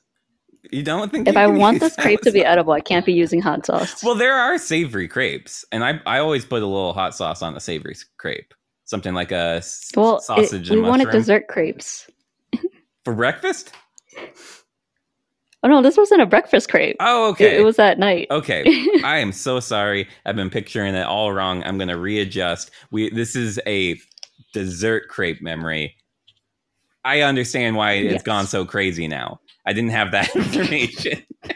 You don't think If I want this crepe to be sauce? edible, I can't be using hot sauce. Well, there are savory crepes, and I I always put a little hot sauce on a savory crepe. Something like a Well, it- sausage we and wanted dessert crepes. for breakfast. Oh no, this wasn't a breakfast crepe. Oh, It- okay. It, was at night. Okay, I am so sorry. I've been picturing it all wrong. I'm going to readjust. We this is a dessert crepe memory. I understand why it's Yes. gone so crazy now. I didn't have that information.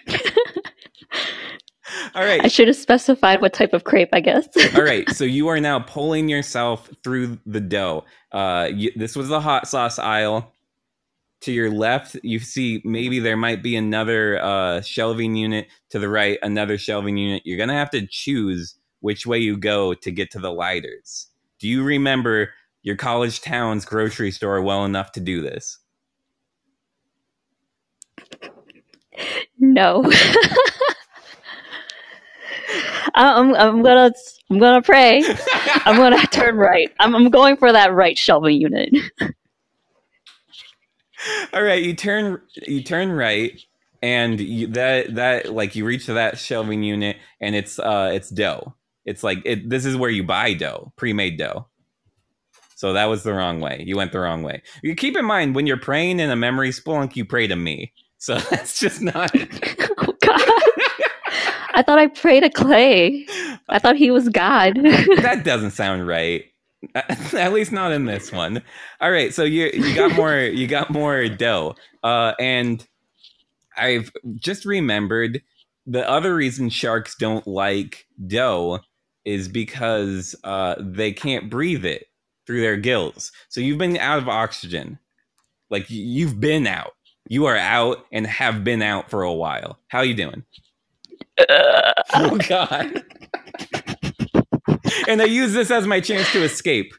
all right. I should have specified what type of crepe, I guess. All right, so you are now pulling yourself through the dough. Uh, you, this was the hot sauce aisle. To your left, you see maybe there might be another uh, shelving unit. To the right, another shelving unit. You're gonna have to choose which way you go to get to the lighters. Do you remember your college town's grocery store well enough to do this? no. I'm, I'm gonna I'm gonna pray. I'm gonna turn right. I'm, I'm going for that right shelving unit. All right, you turn you turn right, and you, that that like you reach that shelving unit, and it's uh it's dough. It's like it. This is where you buy dough, pre-made dough. So that was the wrong way. You went the wrong way. You keep in mind when you're praying in a memory spelunk, you pray to me. So that's just not. oh God! I thought I prayed to Clay. I thought he was God. that doesn't sound right. At least not in this one. All right, so you you got more you got more dough. Uh and I've just remembered the other reason sharks don't like dough is because uh they can't breathe it through their gills. So you've been out of oxygen. Like you've been out. You are out and have been out for a while. How you doing? Oh God. And I use this as my chance to escape.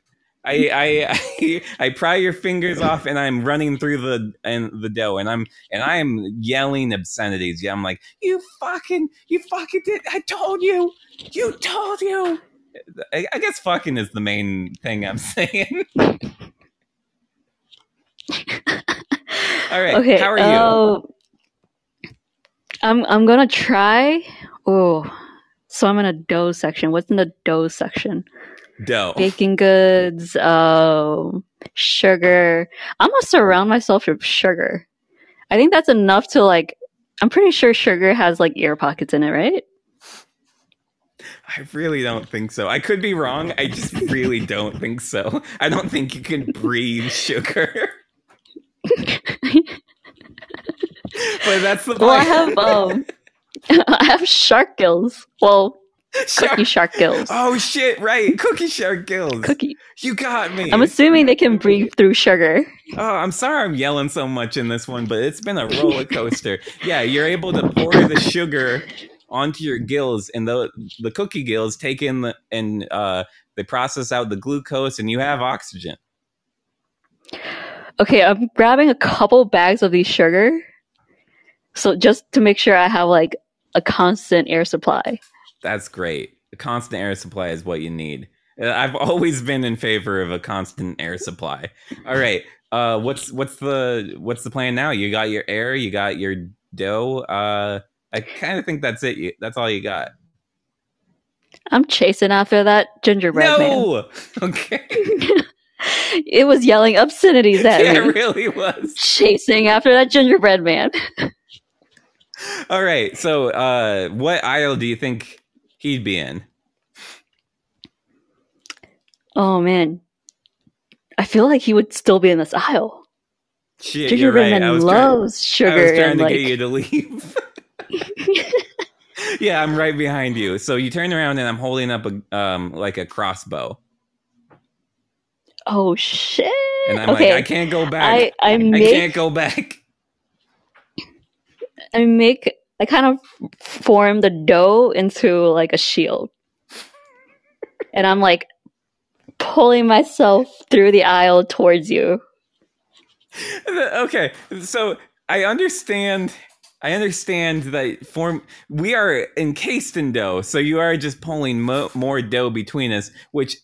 I, I I I pry your fingers off and I'm running through the and the dough and I'm and I'm yelling obscenities. Yeah, I'm like, you fucking you fucking did I told you. You told you. I, I guess fucking is the main thing I'm saying. All right. okay. How are you? oh, I'm I'm gonna try. Oh, so I'm in a dough section. What's in the dough section? dough. Baking goods, um, sugar. I'm gonna surround myself with sugar. I think that's enough to like. I'm pretty sure sugar has like ear pockets in it, right? I really don't think so. I could be wrong. I just really don't think so. I don't think you can breathe sugar. but that's the point. Well, I have um, I have shark gills. Well, Shark- cookie shark gills. Oh shit! Right, cookie shark gills. Cookie. You got me. I'm assuming they can breathe through sugar. oh, I'm sorry I'm yelling so much in this one, but it's been a roller coaster. yeah, you're able to pour the sugar onto your gills, and the the cookie gills take in the and uh, they process out the glucose, and you have oxygen. Okay, I'm grabbing a couple bags of these sugar. So just to make sure I have like a constant air supply. That's great. A constant air supply is what you need. Uh, I've always been in favor of a constant air supply. All right. Uh, what's what's the what's the plan now? You got your air. You got your dough. Uh, I kind of think that's it. You, that's all you got. I'm chasing after that gingerbread man. no. Okay. It was yelling obscenities at yeah, me. it really was. Chasing after that gingerbread man. All right. So, uh, what aisle do you think he'd be in? Oh man. I feel like he would still be in this aisle. Shit, you're right. I was trying, loves I sugar was trying and to like get you to leave. yeah, I'm right behind you. So you turn around and I'm holding up a um like a crossbow, Oh shit. and I'm okay. like, I can't go back. I, I I can't go back. I make I kind of form the dough into like a shield. and I'm like pulling myself through the aisle towards you. okay, so I understand. I understand that form. We are encased in dough, so you are just pulling mo- more dough between us. Which,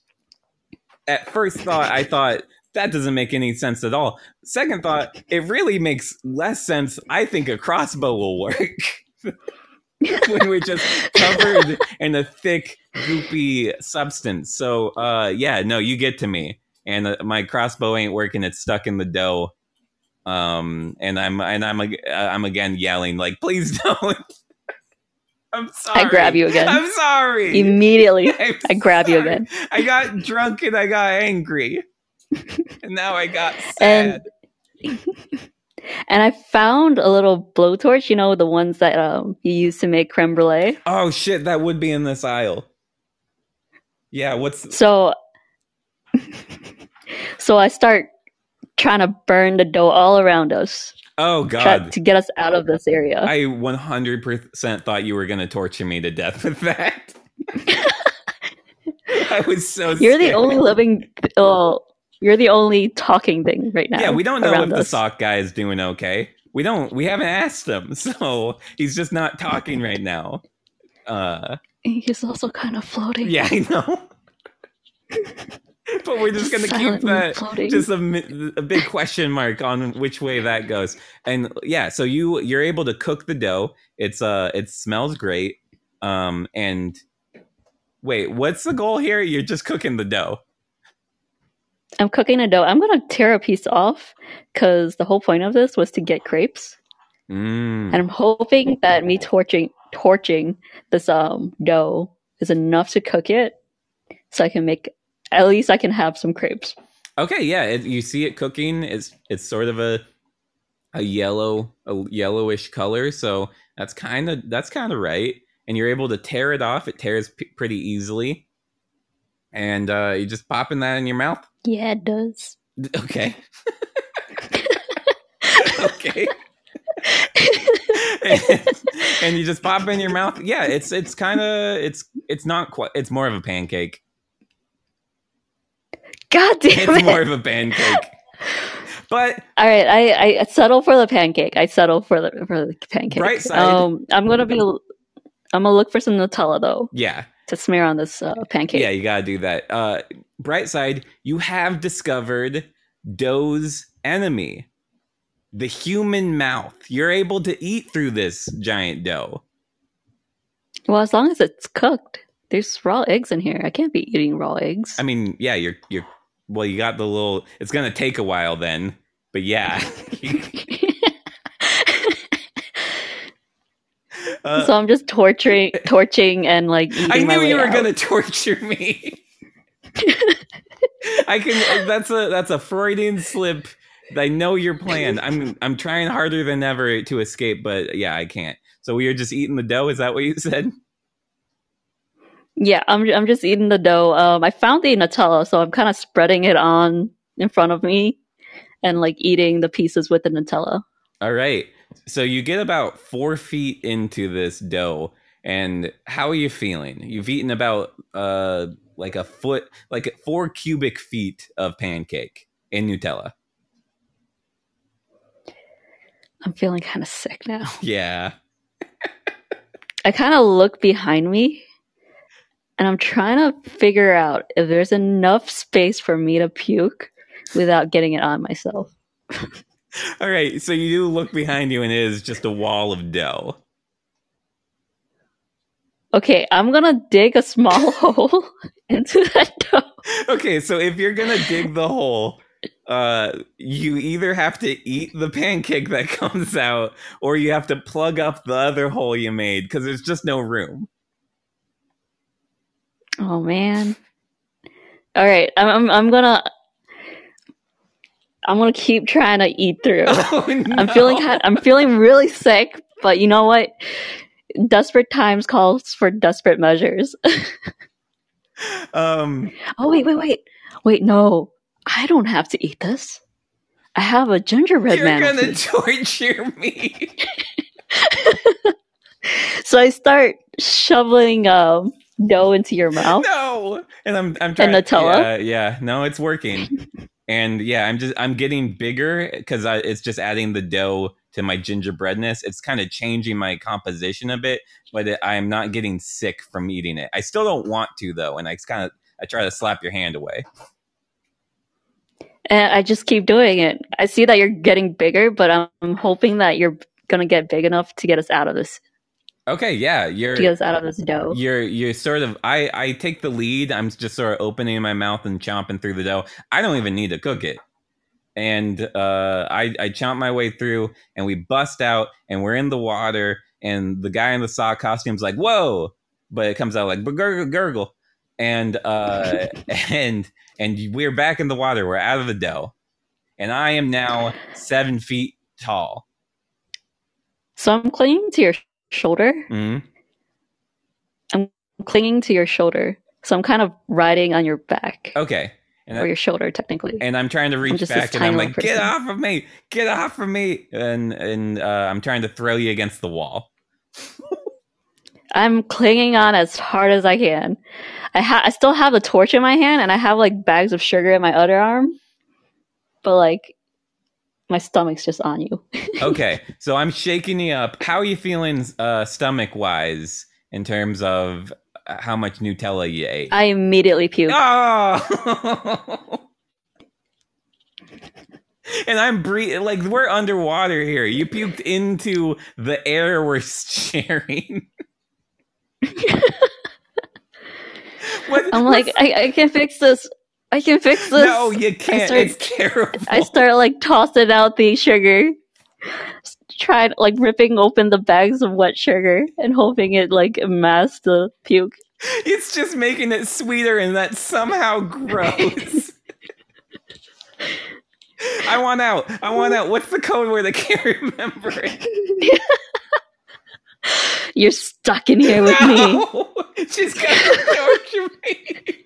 at first thought, I thought that doesn't make any sense at all. Second thought, it really makes less sense. I think a crossbow will work. when we're just covered in a thick, goopy substance. So, uh, yeah, no, you get to me, and uh, my crossbow ain't working. It's stuck in the dough. Um, and I'm and I'm uh, I'm again yelling like, please don't. I'm sorry. I grab you again. I'm sorry. Immediately, I'm I grab you again. I got drunk and I got angry, and now I got sad. And and I found a little blowtorch. You know the ones that um you use to make creme brulee. oh shit, that would be in this aisle. Yeah, what's So, so I start trying to burn the dough all around us oh god. to get us out of this area. I 100% thought you were going to torture me to death with that. I was so You're the only living. Oh, you're the only talking thing right now. Yeah, we don't know if around the sock guy is doing okay. We don't we haven't asked him. So, he's just not talking right now. Uh He's also kind of floating. yeah, I know. but we're just going to keep that floating. just a, a big question mark on which way that goes and yeah so you you're able to cook the dough it's uh it smells great um and wait what's the goal here you're just cooking the dough I'm cooking a dough. I'm gonna tear a piece off because the whole point of this was to get crepes, mm. and I'm hoping that me torching torching this um dough is enough to cook it, so I can make at least I can have some crepes. okay yeah it, you see it cooking it's it's sort of a a yellow a yellowish color so that's kind of that's kind of right and you're able to tear it off it tears p- pretty easily and uh you just popping that in your mouth Yeah, it does. Okay. okay. and, and you just pop it in your mouth. Yeah, it's it's kind of it's it's not quite. It's more of a pancake. God damn It's it! more of a pancake. But All right, I I settle for the pancake. I settle for the for the pancake. Bright side- Um, I'm gonna be. I'm gonna look for some Nutella though yeah, to smear on this uh, pancake. yeah, you gotta do that. Uh, bright side, you have discovered dough's enemy, the human mouth. You're able to eat through this giant dough. Well, as long as it's cooked. There's raw eggs in here. I can't be eating raw eggs. I mean, yeah, you're you're well, you got the little it's gonna take a while then, but yeah. Uh, so I'm just torturing, torching, and like eating I knew you were out. gonna torture me. I can that's a that's a Freudian slip. I know your plan. I'm I'm trying harder than ever to escape, but yeah, I can't. So we are just eating the dough, is that what you said? Yeah, I'm I'm just eating the dough. Um, I found the Nutella, so I'm kind of spreading it on in front of me, and like eating the pieces with the Nutella. All right. So you get about four feet into this dough, and how are you feeling? You've eaten about uh like a foot, like four cubic feet of pancake in Nutella. I'm feeling kind of sick now. Yeah. I kind of look behind me, and I'm trying to figure out if there's enough space for me to puke without getting it on myself. All right. So you do look behind you, and it is just a wall of dough. Okay, I'm gonna dig a small hole into that dough. Okay. So if you're gonna dig the hole, uh, you either have to eat the pancake that comes out, or you have to plug up the other hole you made because there's just no room. Oh man. All right, I'm I'm, I'm gonna I'm gonna keep trying to eat through. Oh, I'm feeling I'm feeling really sick, but you know what? Desperate times calls for desperate measures. Um. oh wait, wait, wait, wait! No, I don't have to eat this. I have a gingerbread You're man. with gonna torture me. So I start shoveling um, dough into your mouth. no. And I'm I'm trying. Nutella? Yeah, yeah. No, it's working. And yeah, I'm just I'm getting bigger because it's just adding the dough to my gingerbreadness. It's kind of changing my composition a bit, but it, I am not getting sick from eating it. I still don't want to though, and I kind of I try to slap your hand away. And I just keep doing it. I see that you're getting bigger, but I'm, I'm hoping that you're gonna get big enough to get us out of this Okay, yeah, you're us out of this dough. you're you're sort of I I take the lead. I'm just sort of opening my mouth and chomping through the dough. I don't even need to cook it. And uh, I I chomp my way through, and we bust out, and we're in the water, and the guy in the sock costume's like, "Whoa!" But it comes out like gurgle gurgle, and uh, and and we're back in the water. We're out of the dough, and I am now seven feet tall. So I'm clinging to your shoulder. hmm I'm clinging to your shoulder. So I'm kind of riding on your back Okay, or your shoulder, technically. and I'm trying to reach back, and I'm like, little "Get off of me! Get off of me!" And and uh, I'm trying to throw you against the wall. I'm clinging on as hard as I can. I ha- I still have a torch in my hand, and I have like bags of sugar in my other arm, but like my stomach's just on you. Okay, so I'm shaking you up. How are you feeling, uh, stomach wise, in terms of uh, how much Nutella you ate? I immediately puked. Oh! and I'm breathing like we're underwater here. You puked into the air we're sharing. what, I'm like, I, I can fix this. I can fix this. no, you can't. start- it's terrible. I start like tossing out the sugar. Tried like ripping open the bags of wet sugar and hoping it like masked the puke. It's just making it sweeter, and that's somehow gross. I want out. I want out. What's the code word? I can't remember it. You're stuck in here with me. No! She's gonna torture me.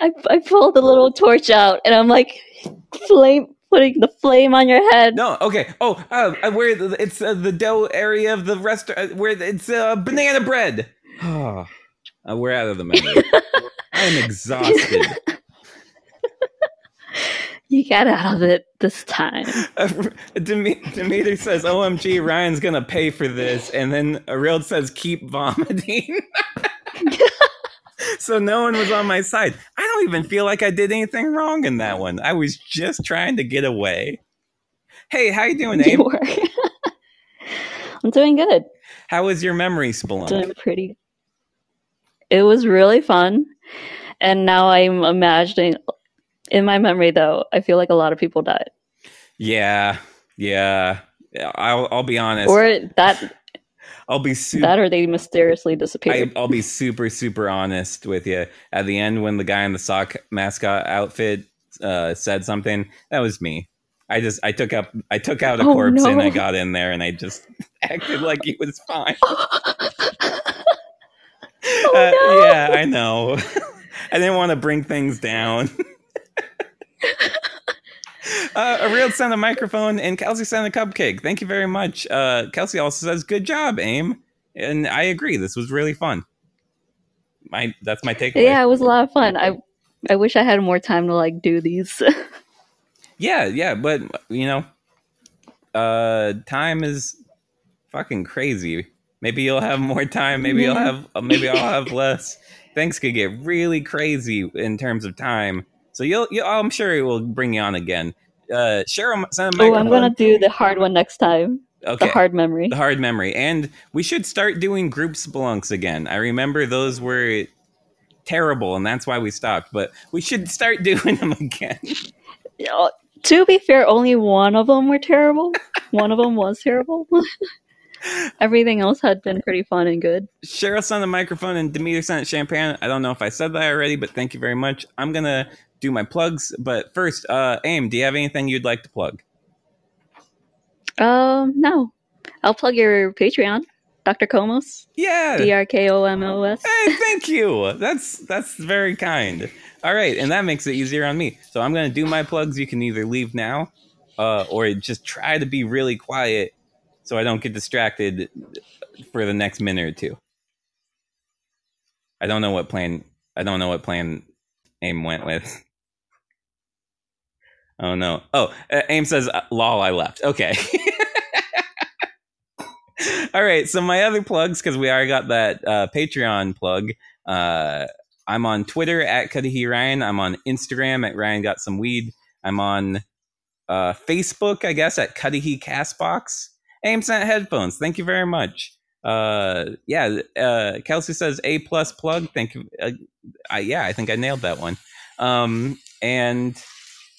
I, I pull the little torch out and I'm like flame putting the flame on your head. No, okay. Oh, uh, uh, where the, it's uh, the dough area of the restaurant uh, where it's uh, banana bread. Oh, we're out of the menu. I'm exhausted. You got out of it this time. Uh, Demi- Demeter says, "OMG, Ryan's gonna pay for this," and then Ariel says, "Keep vomiting." so no one was on my side. I don't even feel like I did anything wrong in that one. I was just trying to get away. Hey, how you doing, Abe? I'm doing good. How was your memory spelunk? Doing pretty. It was really fun. And now I'm imagining in my memory though, I feel like a lot of people died. Yeah, yeah. I'll I'll be honest. Or that I'll be super. that or they mysteriously I, disappeared. I'll be super super honest with you. At the end, when the guy in the sock mascot outfit uh, said something, that was me. I just I took up I took out a Oh, corpse and. I got in there and I just acted like he was fine. Oh, Uh, no. Yeah, I know. I didn't want to bring things down. Uh, Ariel sent a microphone and Kelsey sent a cupcake. Thank you very much. Uh, Kelsey also says, "Good job, Aim," and I agree. This was really fun. My that's my takeaway. Yeah, it was a lot of fun. I I wish I had more time to like do these. yeah, yeah. But you know, uh, time is fucking crazy. Maybe you'll have more time. Maybe you'll have. Maybe I'll have less. Things could get really crazy in terms of time. So you'll. you'll I'm sure it will bring you on again. Uh, Cheryl sent a oh. I'm gonna do the hard one next time. okay. The hard memory. the hard memory and we should start doing group spelunks again i remember those were terrible and that's why we stopped but we should start doing them again to be fair, only one of them were terrible. one of them was terrible. Everything else had been pretty fun and good. cheryl sent a microphone and demeter sent champagne i don't know if i said that already but thank you very much i'm gonna do my plugs but first uh aim do you have anything you'd like to plug Um, no, I'll plug your Patreon, Dr. Komos, yeah D R K O M O S. Hey, thank you. That's that's very kind. All right, and that makes it easier on me. So I'm gonna do my plugs. You can either leave now, uh, or just try to be really quiet so I don't get distracted for the next minute or two. I don't know what plan. I don't know what plan Aim went with. Oh no! Oh, uh, Aim says, uh, "Lol, I left." Okay. All right. So my other plugs, because we already got that uh, Patreon plug. Uh, I'm on Twitter at Cudahy Ryan. I'm on Instagram at Ryan Got Some Weed. I'm on uh, Facebook, I guess, at Cudahy Castbox. AimSent headphones. Thank you very much. Uh, yeah, uh, Kelsey says A plus plug. Thank you. Uh, I, yeah, I think I nailed that one. Um, and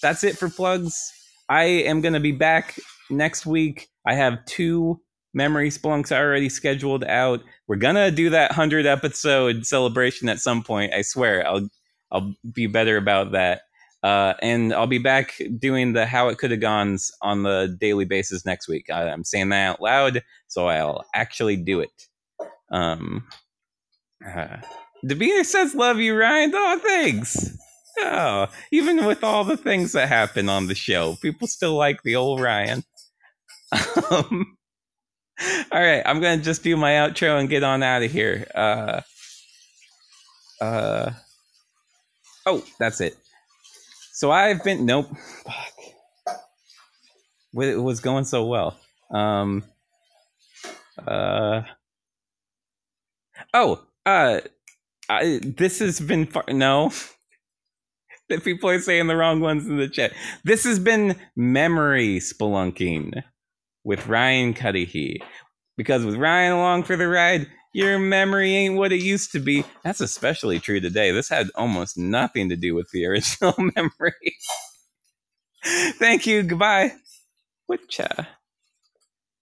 that's it for plugs. I am going to be back next week. I have two memory spelunks already scheduled out. We're gonna do that hundred episode celebration at some point. I swear, I'll I'll be better about that. Uh, and I'll be back doing the how it could have gone on the daily basis next week. I, am saying that out loud, so I'll actually do it. Um, uh, Dabir says, "Love you, Ryan." Oh, thanks. Oh, even with all the things that happen on the show, people still like the old Ryan. Um, all right, I'm gonna just do my outro and get on out of here. Uh, uh, oh, that's it. So I've been nope. Fuck. It was going so well. Um. Uh. Oh. Uh. I, this has been far. No. that people are saying the wrong ones in the chat. This has been memory spelunking with Ryan Cudahy. Because with Ryan along for the ride, your memory ain't what it used to be. That's especially true today. This had almost nothing to do with the original memory. Thank you. Goodbye. Whatcha?